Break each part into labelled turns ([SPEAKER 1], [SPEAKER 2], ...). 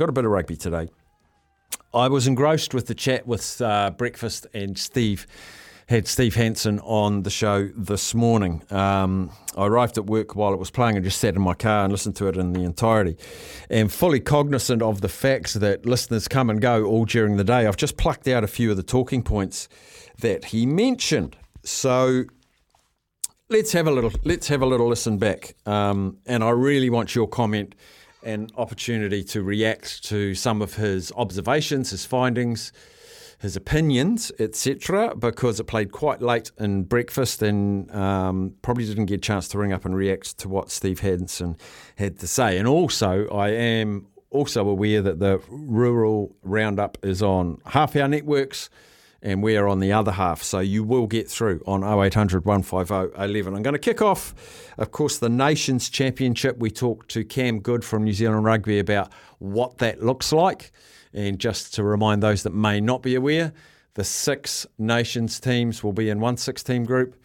[SPEAKER 1] got a bit of rugby today. I was engrossed with the chat with uh, breakfast and Steve had Steve Hansen on the show this morning. Um, I arrived at work while it was playing and just sat in my car and listened to it in the entirety. And fully cognizant of the facts that listeners come and go all during the day, I've just plucked out a few of the talking points that he mentioned. So let's have a little let's have a little listen back. Um, and I really want your comment and opportunity to react to some of his observations, his findings his opinions, etc., because it played quite late in breakfast and um, probably didn't get a chance to ring up and react to what Steve Hansen had to say. And also, I am also aware that the rural roundup is on half our networks and we're on the other half. So you will get through on 0800 150 11. I'm going to kick off, of course, the Nations Championship. We talked to Cam Good from New Zealand Rugby about what that looks like. And just to remind those that may not be aware, the six nations teams will be in one six team group,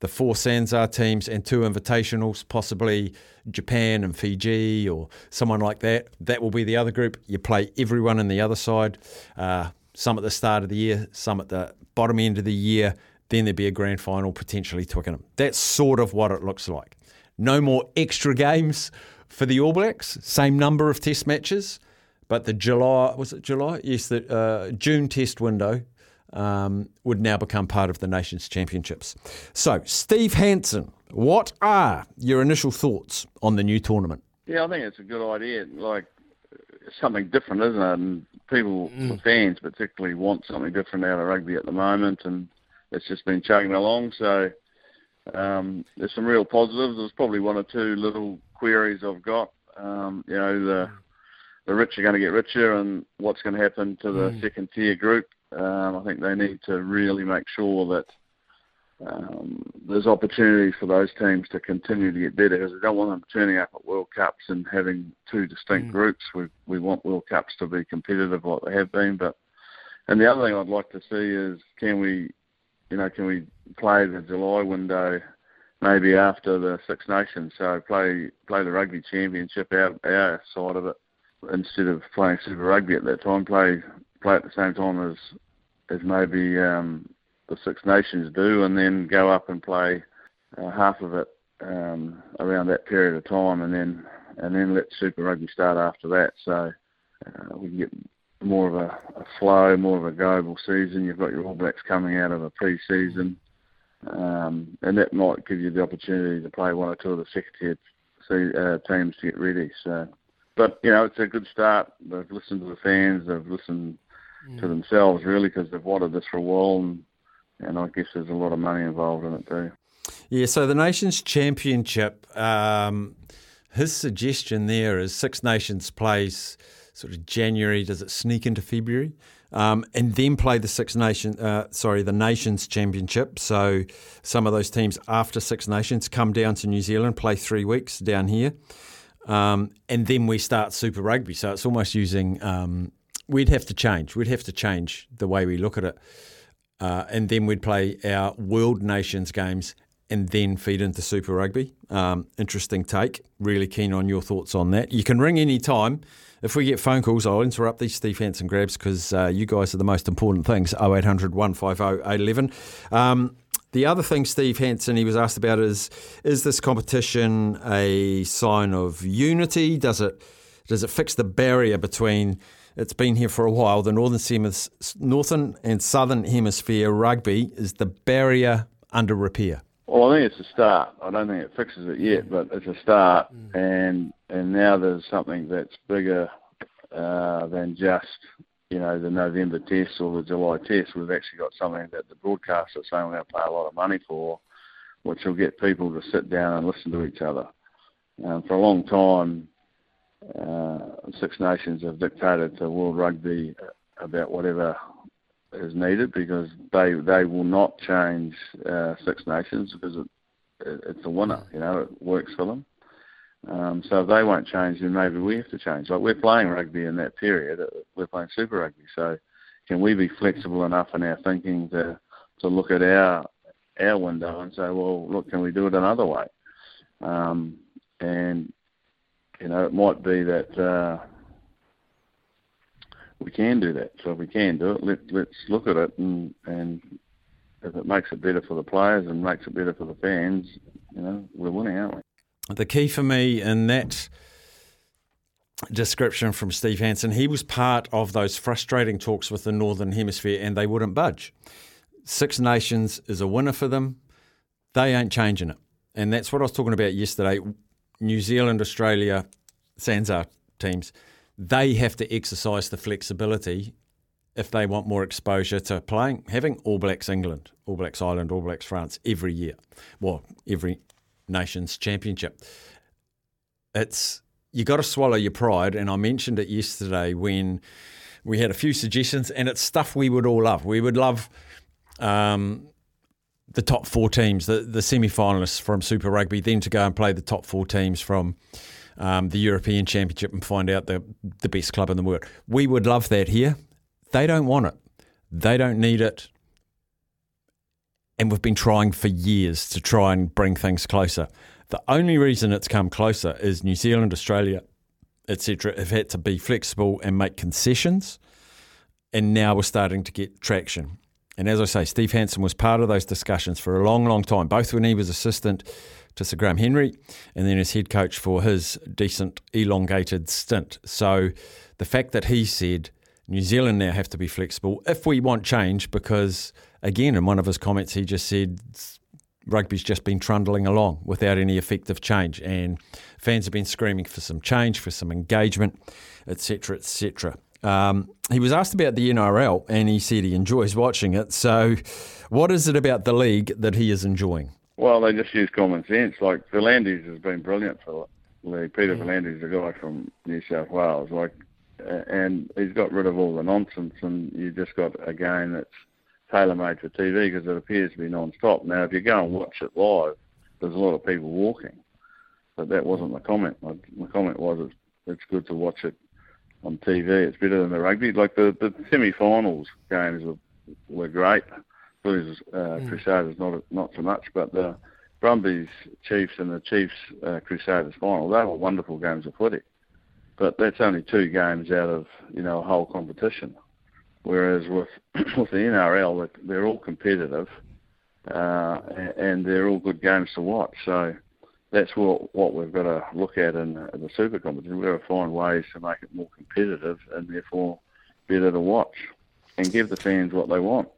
[SPEAKER 1] the four Sanzar teams and two invitationals, possibly Japan and Fiji or someone like that. That will be the other group. You play everyone in the other side, uh, some at the start of the year, some at the bottom end of the year. Then there'd be a grand final, potentially Twickenham. That's sort of what it looks like. No more extra games for the All Blacks, same number of test matches. But the July was it July? Yes, the uh, June Test window um, would now become part of the Nations Championships. So, Steve Hansen, what are your initial thoughts on the new tournament?
[SPEAKER 2] Yeah, I think it's a good idea. Like something different, isn't it? And people, mm. fans particularly, want something different out of rugby at the moment, and it's just been chugging along. So um, there's some real positives. There's probably one or two little queries I've got. Um, you know, the the rich are going to get richer and what's going to happen to the mm. second tier group. Um, I think they need to really make sure that um, there's opportunities for those teams to continue to get better because we don't want them turning up at World Cups and having two distinct mm. groups. We we want World Cups to be competitive like they have been. But and the other thing I'd like to see is can we, you know, can we play the July window maybe after the Six Nations? So play play the Rugby Championship out our side of it instead of playing Super Rugby at that time, play play at the same time as as maybe um, the Six Nations do, and then go up and play uh, half of it um, around that period of time, and then and then let Super Rugby start after that. So uh, we can get more of a, a flow, more of a global season. You've got your All Blacks coming out of a pre-season, um, and that might give you the opportunity to play one or two of the second-tier uh, teams to get ready. So but you know, it's a good start. They've listened to the fans. They've listened mm. to themselves really because they've wanted this for a while, and and I guess there's a lot of money involved in it too.
[SPEAKER 1] Yeah. So the Nations Championship. Um, his suggestion there is Six Nations plays sort of January. Does it sneak into February? Um, and then play the Six Nations, uh, sorry, the Nations Championship. So some of those teams after Six Nations come down to New Zealand, play three weeks down here, um, and then we start Super Rugby. So it's almost using. Um, we'd have to change. We'd have to change the way we look at it, uh, and then we'd play our World Nations games and then feed into Super Rugby. Um, interesting take. Really keen on your thoughts on that. You can ring any time. If we get phone calls, I'll interrupt these Steve Hansen grabs because uh, you guys are the most important things. 0800 150 811. Um, the other thing Steve Hansen he was asked about is is this competition a sign of unity? Does it does it fix the barrier between it's been here for a while. The northern northern and southern hemisphere rugby is the barrier under repair.
[SPEAKER 2] Well, I think it's a start. I don't think it fixes it yet, but it's a start. Mm. And and now there's something that's bigger uh, than just you know, the November test or the July test, we've actually got something that the broadcasters are saying we're going to pay a lot of money for, which will get people to sit down and listen to each other. Um, for a long time, Six Nations have dictated to World Rugby about whatever is needed because they they will not change uh, Six Nations because it, it, it's a winner. You know, it works for them. Um, so if they won't change, then maybe we have to change. Like we're playing rugby in that period, uh, we're playing Super Rugby. So can we be flexible enough in our thinking to to look at our our window and say, well, look, can we do it another way? Um, and you know, it might be that uh, we can do that. So if we can do it, let let's look at it and and if it makes it better for the players and makes it better for the fans, you know, we're winning, aren't we?
[SPEAKER 1] The key for me in that description from Steve Hansen, he was part of those frustrating talks with the Northern Hemisphere and they wouldn't budge. Six Nations is a winner for them. They ain't changing it. And that's what I was talking about yesterday. New Zealand, Australia, SANZAAR teams, they have to exercise the flexibility if they want more exposure to playing, having All Blacks England, All Blacks Ireland, All Blacks France every year. Well, every nation's championship. It's you got to swallow your pride, and I mentioned it yesterday when we had a few suggestions, and it's stuff we would all love. We would love um, the top four teams, the the semi finalists from Super Rugby, then to go and play the top four teams from. Um, the European Championship and find out the the best club in the world. We would love that here. They don't want it. They don't need it. And we've been trying for years to try and bring things closer. The only reason it's come closer is New Zealand, Australia, etc., have had to be flexible and make concessions. And now we're starting to get traction. And as I say, Steve Hansen was part of those discussions for a long, long time, both when he was assistant to Sir Graham Henry and then as head coach for his decent, elongated stint. So the fact that he said, New Zealand now have to be flexible if we want change, because again, in one of his comments, he just said rugby's just been trundling along without any effective change, and fans have been screaming for some change, for some engagement, etc., etc. Um, he was asked about the NRL, and he said he enjoys watching it. So, what is it about the league that he is enjoying?
[SPEAKER 2] Well, they just use common sense. Like V'landys has been brilliant for the league. Peter mm. V'landys, a guy from New South Wales, like and he's got rid of all the nonsense, and you just got a game that's tailor-made for TV because it appears to be non-stop. Now, if you go and watch it live, there's a lot of people walking, but that wasn't the comment. My, my comment was it's, it's good to watch it on TV. It's better than the rugby. Like the the semi-finals games were, were great. Blues uh, mm. Crusaders not not so much, but the Brumbies Chiefs and the Chiefs uh, Crusaders final they were wonderful games of footy but that's only two games out of you know a whole competition. Whereas with with the NRL, they're all competitive, uh, and they're all good games to watch. So that's what what we've got to look at in, the super competition. We've got to find ways to make it more competitive and therefore better to watch, and give the fans what they want.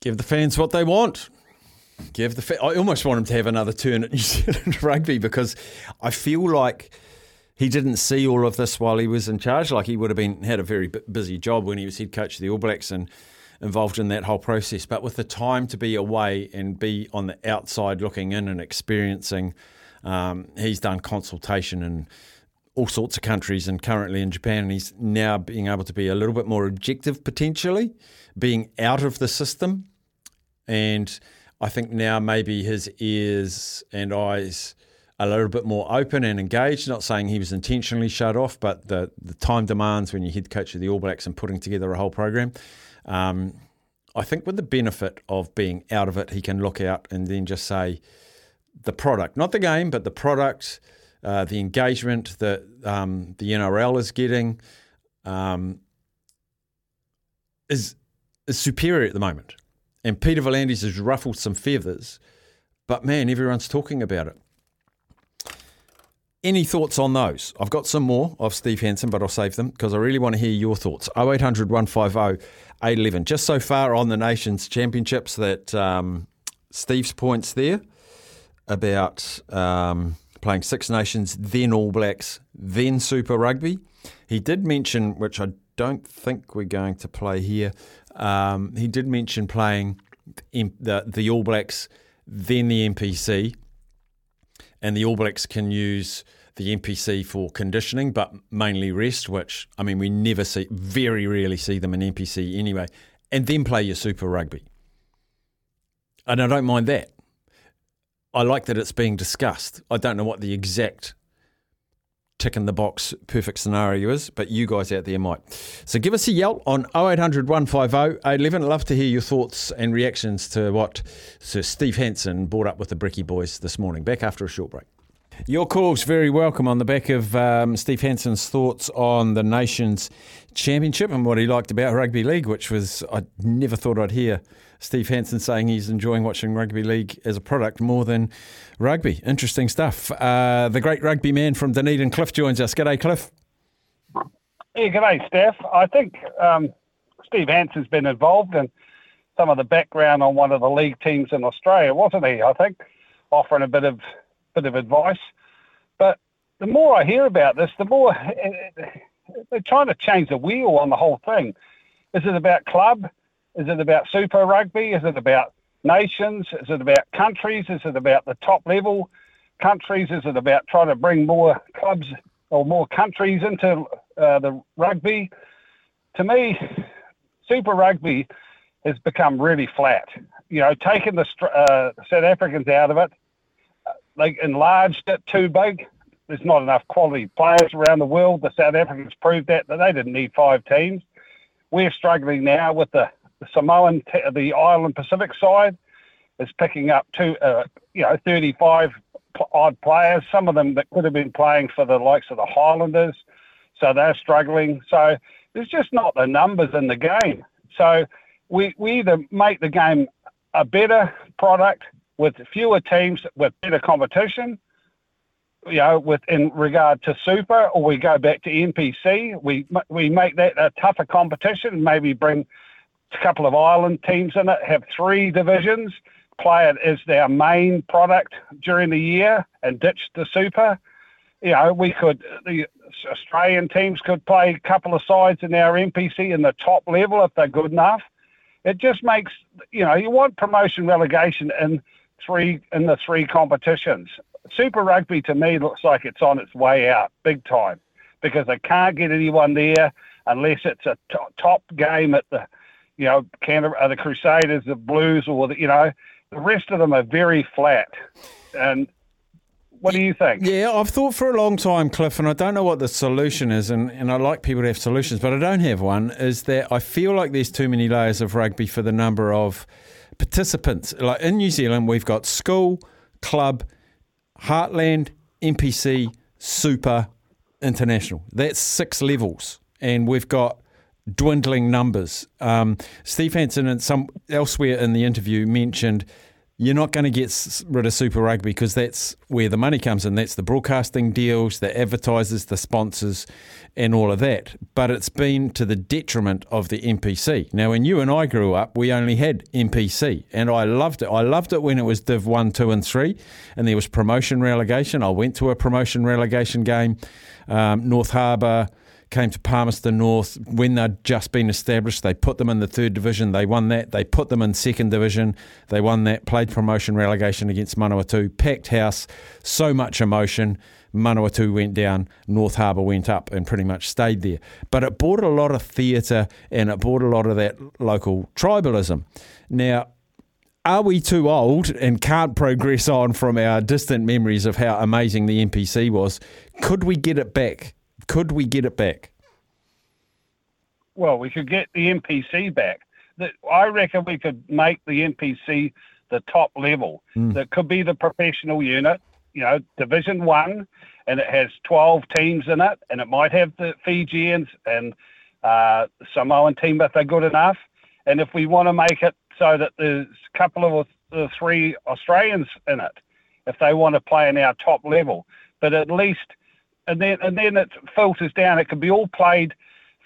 [SPEAKER 1] Give the fans what they want. Give the fa- I almost want him to have another turn at New Zealand rugby because I feel like he didn't see all of this while he was in charge. Like he would have been had a very busy job when he was head coach of the All Blacks and involved in that whole process. But with the time to be away and be on the outside looking in and experiencing, um, he's done consultation in all sorts of countries and currently in Japan. And he's now being able to be a little bit more objective potentially, being out of the system. And I think now maybe his ears and eyes a little bit more open and engaged. Not saying he was intentionally shut off, but the, the time demands when you're head coach of the All Blacks and putting together a whole program. Um, I think with the benefit of being out of it, he can look out and then just say the product, not the game, but the product, uh, the engagement that um, the NRL is getting um, is is superior at the moment. And Peter V'landys has ruffled some feathers, but man, everyone's talking about it. Any thoughts on those? I've got some more of Steve Hansen, but I'll save them because I really want to hear your thoughts. 0800 150 811. Just so far on the Nations Championships that um, Steve's points there about um, playing Six Nations, then All Blacks, then Super Rugby. He did mention, which I don't think we're going to play here, um, he did mention playing the, the All Blacks, then the NPC and the All Blacks can use the NPC for conditioning, but mainly rest, which, I mean, we never see, very rarely see them in NPC anyway, and then play your Super Rugby. And I don't mind that. I like that it's being discussed. I don't know what the exact tick in the box perfect scenario is, but you guys out there might. So give us a yell on 0800 150 811. I'd love to hear your thoughts and reactions to what Sir Steve Hansen brought up with the Bricky boys this morning. Back after a short break. Your call's very welcome on the back of um, Steve Hansen's thoughts on the nation's championship and what he liked about rugby league, which was I never thought I'd hear Steve Hansen saying he's enjoying watching rugby league as a product more than rugby. Interesting stuff. Uh, the great rugby man from Dunedin, Cliff, joins us. G'day, Cliff.
[SPEAKER 3] Yeah, g'day, Steph. I think um, Steve Hansen's been involved in some of the background on one of the league teams in Australia, wasn't he? I think offering a bit of bit of advice. But the more I hear about this, the more they're trying to change the wheel on the whole thing. Is it about club? Is it about Super Rugby? Is it about nations? Is it about countries? Is it about the top level countries? Is it about trying to bring more clubs or more countries into uh, the rugby? To me, Super Rugby has become really flat. You know, taking the uh, South Africans out of it, they enlarged it too big. There's not enough quality players around the world. The South Africans proved that, that they didn't need five teams. We're struggling now with the, the Samoan, the Island Pacific side is picking up two, uh, you know, 35 odd players. Some of them that could have been playing for the likes of the Highlanders, so they're struggling. So there's just not the numbers in the game. So we we either make the game a better product with fewer teams with better competition, you know, with in regard to super, or we go back to NPC. We we make that a tougher competition. Maybe bring a couple of island teams in it. Have three divisions. Play it as their main product during the year, and ditch the super. You know, we could the Australian teams could play a couple of sides in our NPC in the top level if they're good enough. It just makes you know you want promotion relegation and three in the three competitions. Super Rugby to me looks like it's on its way out big time because they can't get anyone there unless it's a t- top game at the, you know, Canterbury, uh, the Crusaders, the Blues, or the, you know, the rest of them are very flat. And what do you think?
[SPEAKER 1] Yeah, I've thought for a long time, Cliff, and I don't know what the solution is, and, and I like people to have solutions, but I don't have one, is that I feel like there's too many layers of rugby for the number of participants. Like in New Zealand, we've got school, club, heartland, NPC, super, international. That's six levels, and we've got dwindling numbers. Um, Steve Hansen and some elsewhere in the interview mentioned you're not going to get rid of Super Rugby because that's where the money comes in. That's the broadcasting deals, the advertisers, the sponsors, and all of that. But it's been to the detriment of the NPC. Now, when you and I grew up, we only had NPC, and I loved it. I loved it when it was Div 1, 2, and 3, and there was promotion relegation. I went to a promotion relegation game, um, North Harbour came to Palmerston North when they'd just been established. They put them in the third division. They won that. They put them in second division. They won that. Played promotion relegation against Manawatu. Packed house. So much emotion. Manawatu went down, North Harbour went up, and pretty much stayed there. But it brought a lot of theatre and it brought a lot of that local tribalism. Now, are we too old and can't progress on from our distant memories of how amazing the NPC was? Could we get it back? Could we get it back?
[SPEAKER 3] Well, we could get the NPC back. That I reckon we could make the NPC the top level. Mm. That could be the professional unit, you know, Division One, and it has 12 teams in it, and it might have the Fijians and uh, Samoan team if they're good enough. And if we want to make it so that there's a couple of the three Australians in it, if they want to play in our top level, but at least and then and then it filters down. It could be all played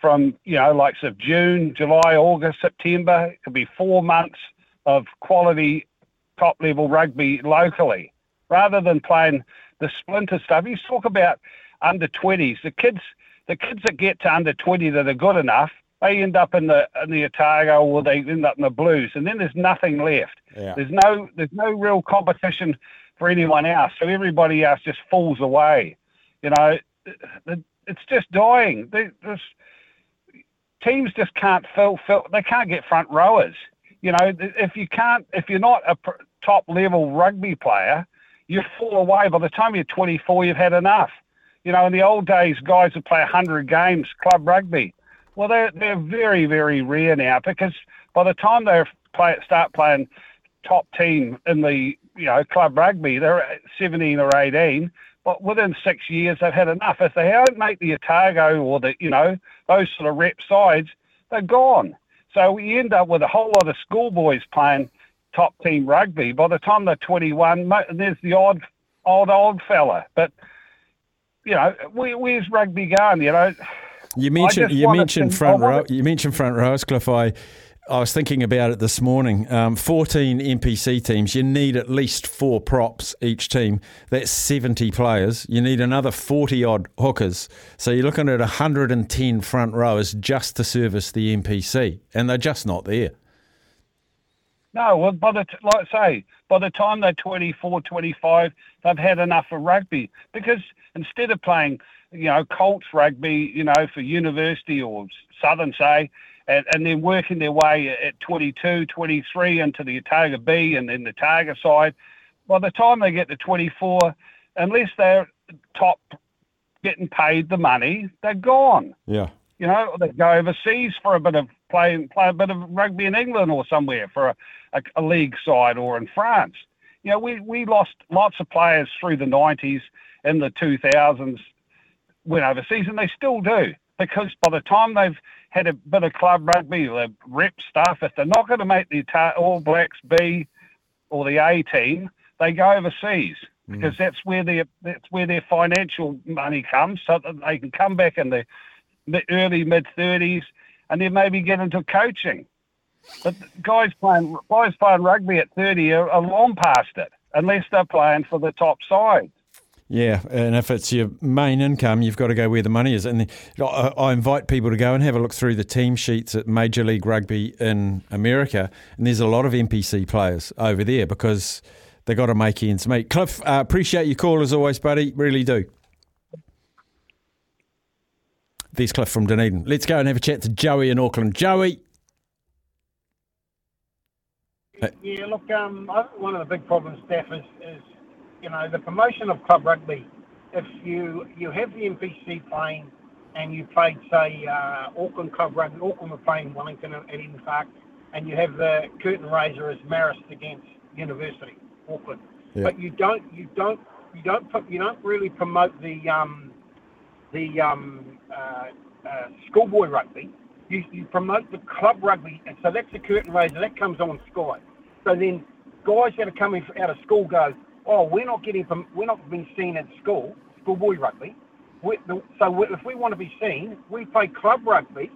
[SPEAKER 3] from you know like of June, July, August, September. It could be four months of quality top level rugby locally, rather than playing the splinter stuff. You talk about under twenties. The kids, the kids that get to under twenty that are good enough, they end up in the in the Otago or they end up in the Blues, and then there's nothing left. Yeah. There's no there's no real competition for anyone else, so everybody else just falls away. You know, it's just dying. Teams just can't fill, fill. They can't get front rowers. You know, if you can't, if you're not a top level rugby player, you fall away. By the time you're 24, you've had enough. You know, in the old days, guys would play 100 games club rugby. Well, they're they're very very rare now because by the time they play start playing top team in the you know club rugby, they're 17 or 18 but within six years they've had enough. If they don't make the Otago or the you know those sort of rep sides, they're gone. So we end up with a whole lot of schoolboys playing top team rugby. By the time they're 21, there's the odd old old fella. But you know, where's rugby going? You know.
[SPEAKER 1] You mentioned you mentioned front row. You mentioned front rows, Cliff. I I was thinking about it this morning. Um, 14 NPC teams. You need at least four props each team. That's 70 players. You need another 40 odd hookers. So you're looking at 110 front rowers just to service the NPC, and they're just not there.
[SPEAKER 3] No, well, by the like I say, by the time they're 24, 25, they've had enough of rugby because instead of playing, you know, Colts rugby, you know, for university or Southern say, and, and then working their way at 22, 23 into the Otago B and then the Targa side. By the time they get to 24, unless they're top getting paid the money, they're gone.
[SPEAKER 1] Yeah.
[SPEAKER 3] You know, they go overseas for a bit of play, play a bit of rugby in England or somewhere for a, a, a league side or in France. You know, we, we lost lots of players through the 90s and the 2000s went overseas, and they still do because by the time they've had a bit of club rugby, the rep stuff, if they're not going to make the All Blacks B or the A team, they go overseas mm. because that's where their that's where their financial money comes, so that they can come back in the, the early mid thirties and then maybe get into coaching. But guys playing guys playing rugby at thirty are, are long past it, unless they're playing for the top side.
[SPEAKER 1] Yeah, and if it's your main income, you've got to go where the money is. And I invite people to go and have a look through the team sheets at Major League Rugby in America, and there's a lot of NPC players over there because they've got to make ends meet. Cliff, uh, appreciate your call as always, buddy. Really do. There's Cliff from Dunedin. Let's go and have a chat to Joey in Auckland. Joey.
[SPEAKER 4] Yeah, look, um, one of the big problems, Steph, is, is you know, the promotion of club rugby, if you you have the NPC playing and you played, say, uh, Auckland Club Rugby, Auckland were playing Wellington at Eden Park, and you have the curtain raiser as Marist against University, Auckland. Yeah. But you don't, you don't, you don't put, you don't really promote the um, the um, uh, uh, schoolboy rugby. You, you promote the club rugby, and so that's the curtain raiser that comes on Sky. So then guys that are coming out of school go, oh, we're not getting from, we're not being seen at school, schoolboy rugby. We, so if we want to be seen, we play club rugby,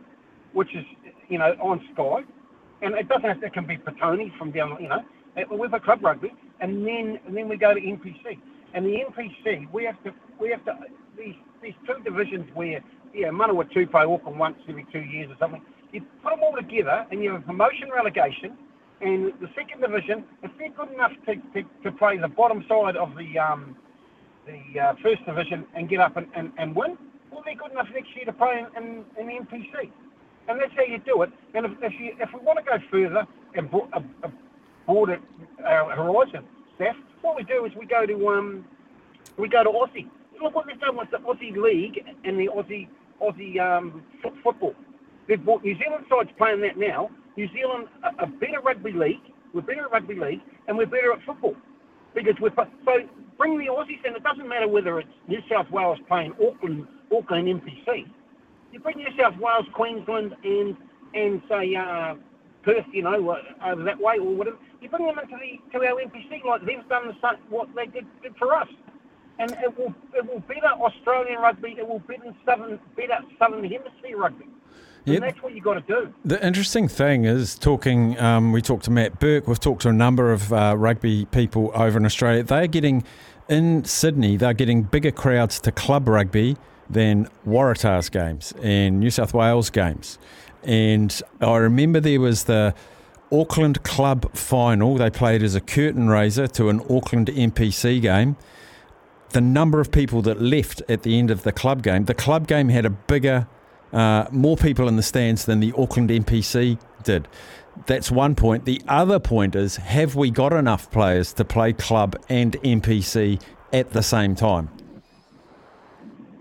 [SPEAKER 4] which is you know on Sky, and it doesn't have it can be Petone from down you know we play club rugby, and then and then we go to NPC, and the NPC we have to we have to these these two divisions where yeah Manawatu play Auckland once every two years or something. You put them all together, and you have promotion relegation and the second division, if they're good enough to, to, to play the bottom side of the um, the uh, first division and get up and, and, and win, well, they're good enough next year to play in, in, in the NPC. And that's how you do it. And if, if, you, if we want to go further and bro- uh, uh, broaden our horizon, Steph, what we do is we go to um, we go to Aussie. Look what they've done with the Aussie League and the Aussie Aussie um, football. They've brought New Zealand sides playing that now, New Zealand a, a better rugby league. We're better at rugby league, and we're better at football because we're so bring the Aussies in. It doesn't matter whether it's New South Wales playing Auckland, Auckland NPC. You bring New South Wales, Queensland, and and say uh, Perth, you know, over that way or whatever. You bring them into the to our NPC like they've done the same, what they did, did for us, and it will it will better Australian rugby. It will better Southern better Southern Hemisphere rugby. Yep. that's what you've got to do.
[SPEAKER 1] The interesting thing is talking. Um, we talked to Matt Burke. We've talked to a number of uh, rugby people over in Australia. They're getting in Sydney. They're getting bigger crowds to club rugby than Waratahs games and New South Wales games. And I remember there was the Auckland Club final. They played as a curtain raiser to an Auckland NPC game. The number of people that left at the end of the club game, the club game had a bigger uh, more people in the stands than the Auckland NPC did. That's one point. The other point is have we got enough players to play club and NPC at the same time?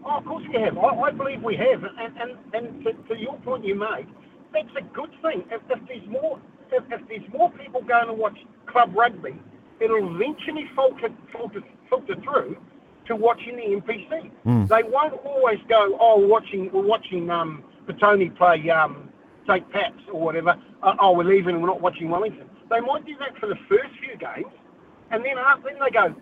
[SPEAKER 4] Oh, of course we have. I, I believe we have. And, and, and to, to, your point you made, that's a good thing. If, if there's more if, if, there's more people going to watch club rugby, it'll eventually filter, filter, filter through to watching the NPC. Mm. They won't always go, oh, watching we're watching um, Petone play um, St. Pat's or whatever. Uh, oh, we're leaving and we're not watching Wellington. They might do that for the first few games, and then uh, then they go,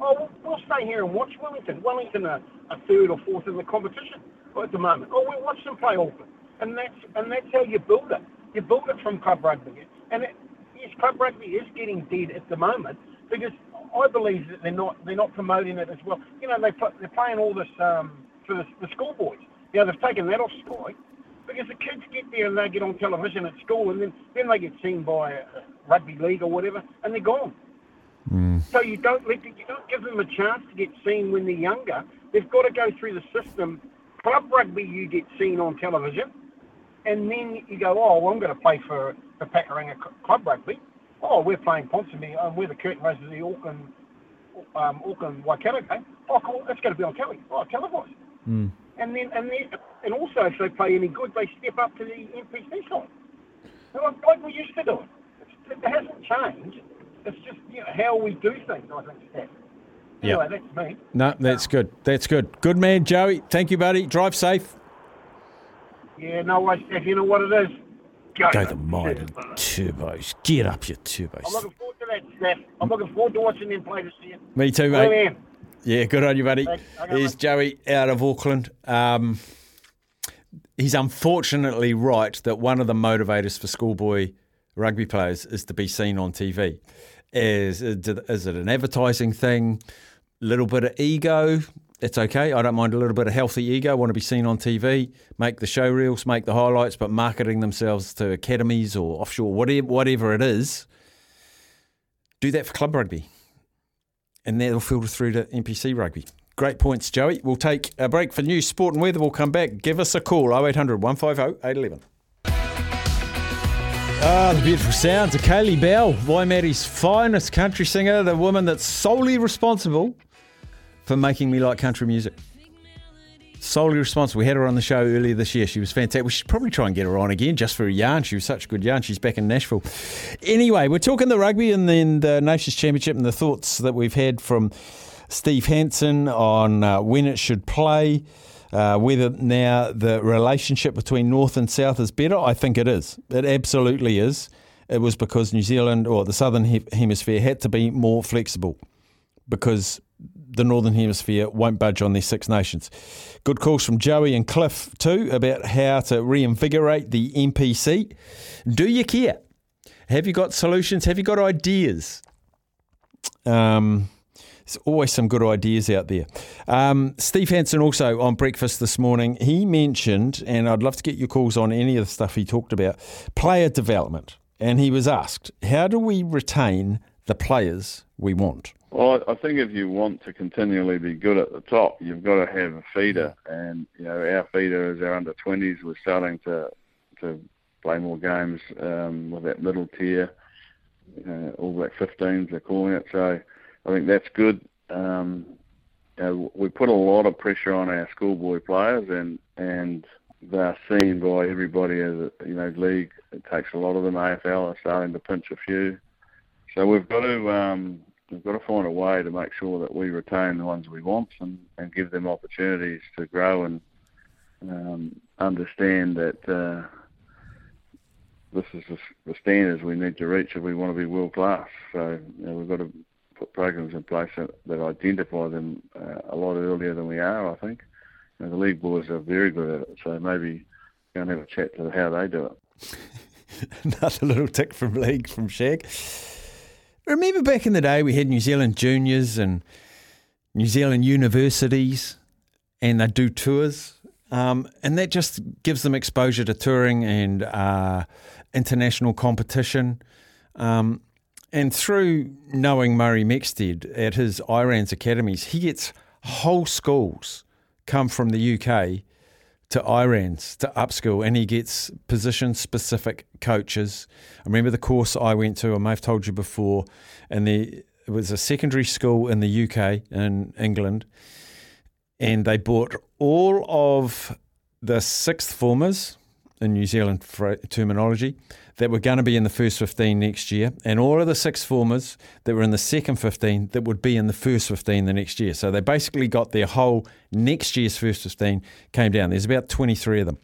[SPEAKER 4] oh, we'll, we'll stay here and watch Wellington. Wellington are, are third or fourth in the competition at the moment. Oh, we'll watch them play Auckland, and that's and that's how you build it. You build it from club rugby, and it, yes, club rugby is getting dead at the moment because I believe that they're not they're not promoting it as well. You know, they put, they're playing all this um, for the, the schoolboys. You know, they've taken that off Sky because the kids get there and they get on television at school, and then then they get seen by rugby league or whatever, and they're gone. Mm. So you don't let you don't give them a chance to get seen when they're younger. They've got to go through the system. Club rugby, you get seen on television, and then you go, oh, well, I'm going to play for the Pakuranga Club Rugby oh, we're playing Ponsonby, and we're the curtain raisers of the Auckland, um, Auckland Waikato game. Oh, cool, that's going to be on telly. Oh, televised. Mm. And then, and then, and also, if they play any good, they step up to the NPC side. Like, like we used to do it. It's, it hasn't changed. It's just you know, how we do things, I think, Yeah. Anyway, yep. that's me.
[SPEAKER 1] No, that's good. That's good. Good man, Joey. Thank you, buddy. Drive safe.
[SPEAKER 4] Yeah, no worries. You know what it is?
[SPEAKER 1] Go, Go the mighty turbos. Get up your turbos.
[SPEAKER 4] I'm looking forward to that, Steph. I'm looking forward to watching them play this year.
[SPEAKER 1] Me too, mate. Yeah, good on you, buddy. Here's Joey out of Auckland. Um, he's unfortunately right that one of the motivators for schoolboy rugby players is to be seen on TV. Is, is it an advertising thing? Little bit of ego, it's okay. I don't mind a little bit of healthy ego. I want to be seen on TV, make the show reels, make the highlights, but marketing themselves to academies or offshore, whatever, whatever it is, do that for club rugby. And that'll filter through to NPC rugby. Great points, Joey. We'll take a break for news, sport, and weather. We'll come back. Give us a call 0800 150 811. Ah, the beautiful sounds of Kaylee Bell, Waimate's finest country singer, the woman that's solely responsible for making me like country music. Solely responsible. We had her on the show earlier this year. She was fantastic. We should probably try and get her on again just for a yarn. She was such a good yarn. She's back in Nashville. Anyway, we're talking the rugby and then the Nations Championship and the thoughts that we've had from Steve Hansen on uh, when it should play. Uh, whether now the relationship between North and South is better, I think it is. It absolutely is. It was because New Zealand or the Southern Hemisphere had to be more flexible because the Northern Hemisphere won't budge on their Six Nations. Good calls from Joey and Cliff too about how to reinvigorate the NPC. Do you care? Have you got solutions? Have you got ideas? Um, there's always some good ideas out there. Um, Steve Hansen also on breakfast this morning, he mentioned, and I'd love to get your calls on any of the stuff he talked about, player development. And he was asked, how do we retain the players we want?
[SPEAKER 2] Well, I think if you want to continually be good at the top, you've got to have a feeder, and you know our feeder is our under twenties. We're starting to to play more games um, with that middle tier, uh, all Black 15s they're calling it. So I think that's good. Um, you know, we put a lot of pressure on our schoolboy players, and and they're seen by everybody as a you know league. It takes a lot of them. AFL are starting to pinch a few, so we've got to um, we've got to find a way to make sure that we retain the ones we want and, and give them opportunities to grow and um, understand that uh, this is the, the, standards we need to reach if we want to be world class. So you know, we've got to put programs in place that, that identify them uh, a lot earlier than we are. I think you know, the league boys are very good at it. So maybe go and have a chat to how they do it.
[SPEAKER 1] Another little tick from league from Shag. Remember back in the day, we had New Zealand juniors and New Zealand universities, and they do tours. Um, and that just gives them exposure to touring and uh, international competition. Um, and through knowing Murray Mexted at his IRANZ academies, he gets whole schools come from the UK to IRANZ to upskill, and he gets position specific coaches. I remember the course I went to, I may have told you before, and the, it was a secondary school in the UK, in England, and they bought all of the sixth formers in New Zealand terminology that were going to be in the first 15 next year, and all of the six formers that were in the second 15 that would be in the first 15 the next year. So they basically got their whole next year's first 15 came down. There's about 23 of them.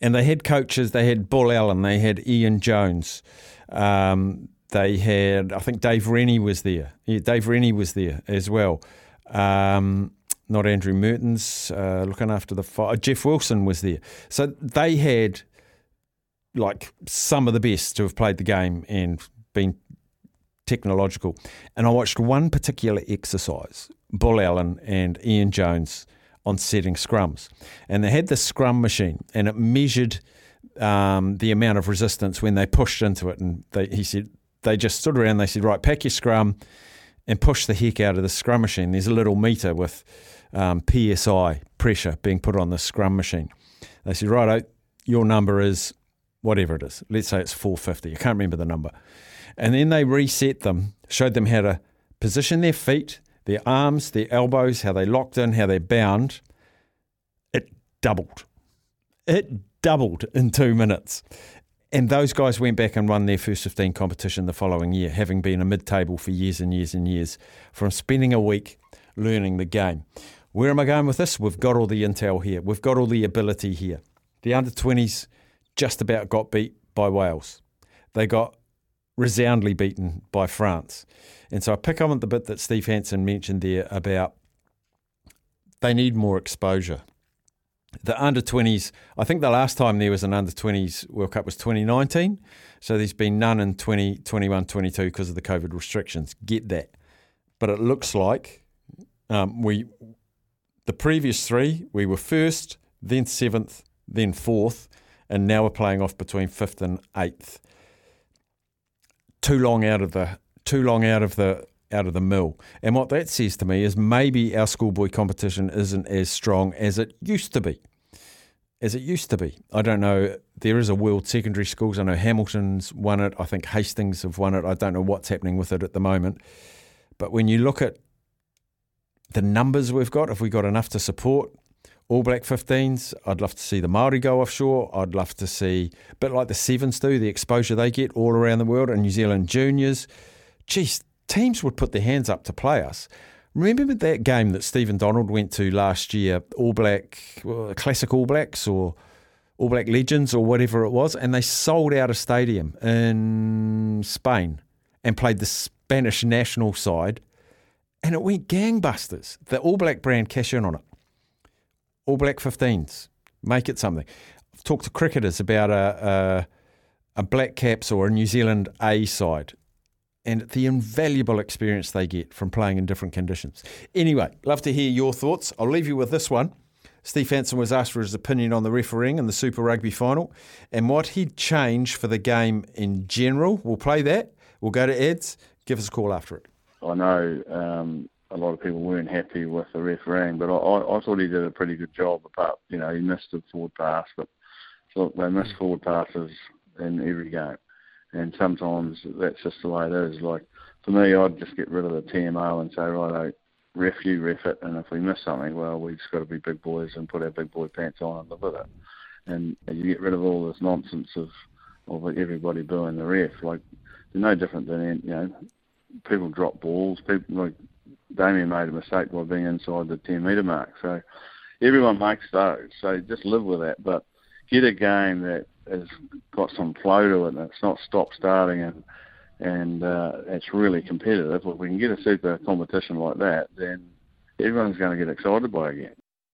[SPEAKER 1] And they had coaches, they had Bull Allen, they had Ian Jones. Um, they had, I think Dave Rennie was there. Yeah, Dave Rennie was there as well. Um, not Andrew Mehrtens, uh, looking after the fire. Jeff Wilson was there. So they had like some of the best to have played the game and been technological. And I watched one particular exercise, Bull Allen and Ian Jones on setting scrums. And they had the scrum machine and it measured um, the amount of resistance when they pushed into it. And they, he said, they just stood around, they said, right, pack your scrum and push the heck out of the scrum machine. There's a little meter with um, PSI pressure being put on the scrum machine. They said, right, your number is whatever it is. Let's say it's 450. I can't remember the number. And then they reset them, showed them how to position their feet, their arms, their elbows, how they locked in, how they're bound. It doubled. It doubled in two minutes. And those guys went back and won their first 15 competition the following year, having been a mid table for years and years and years from spending a week learning the game. Where am I going with this? We've got all the intel here. We've got all the ability here. The under 20s just about got beat by Wales. They got resoundingly beaten by France. And so I pick up on the bit that Steve Hansen mentioned there about they need more exposure. The under 20s, I think the last time there was an under 20s World Cup was 2019. So there's been none in 2021 22 because of the COVID restrictions. Get that. But it looks like um, we the previous three, we were first, then seventh, then fourth, and now we're playing off between fifth and eighth. Too long out of the too long out of the out of the mill. And what that says to me is maybe our schoolboy competition isn't as strong as it used to be. As it used to be. I don't know. There is a World Secondary Schools. I know Hamilton's won it. I think Hastings have won it. I don't know what's happening with it at the moment. But when you look at the numbers we've got, if we got enough to support All Black 15s, I'd love to see the Maori go offshore. I'd love to see, a bit like the Sevens do, the exposure they get all around the world, and New Zealand juniors. Geez, teams would put their hands up to play us. Remember that game that Stephen Donald went to last year, All Black, well, Classic All Blacks or All Black Legends or whatever it was, and they sold out a stadium in Spain and played the Spanish national side and it went gangbusters. The All Black brand cash in on it. All Black 15s, make it something. I've talked to cricketers about a, a, a Black Caps or a New Zealand A side and the invaluable experience they get from playing in different conditions. Anyway, love to hear your thoughts. I'll leave you with this one. Steve Hansen was asked for his opinion on the refereeing in the Super Rugby final and what he'd change for the game in general. We'll play that. We'll go to Eds. Give us a call after it.
[SPEAKER 2] I know um, a lot of people weren't happy with the refereeing, but I, I thought he did a pretty good job. Apart, you know, he missed a forward pass, but look, they miss mm. forward passes in every game, and sometimes that's just the way it is. Like for me, I'd just get rid of the TMO and say, right, ref you, ref it, and if we miss something, well, we just got to be big boys and put our big boy pants on and live with it. And you get rid of all this nonsense of of everybody booing the ref. Like they're no different than you know people drop balls. People like Damian made a mistake by being inside the 10 metre mark. So everyone makes those. So just live with that. But get a game that has got some flow to it and it's not stop starting and and uh, it's really competitive. If we can get a super competition like that, then everyone's going to get excited by it again.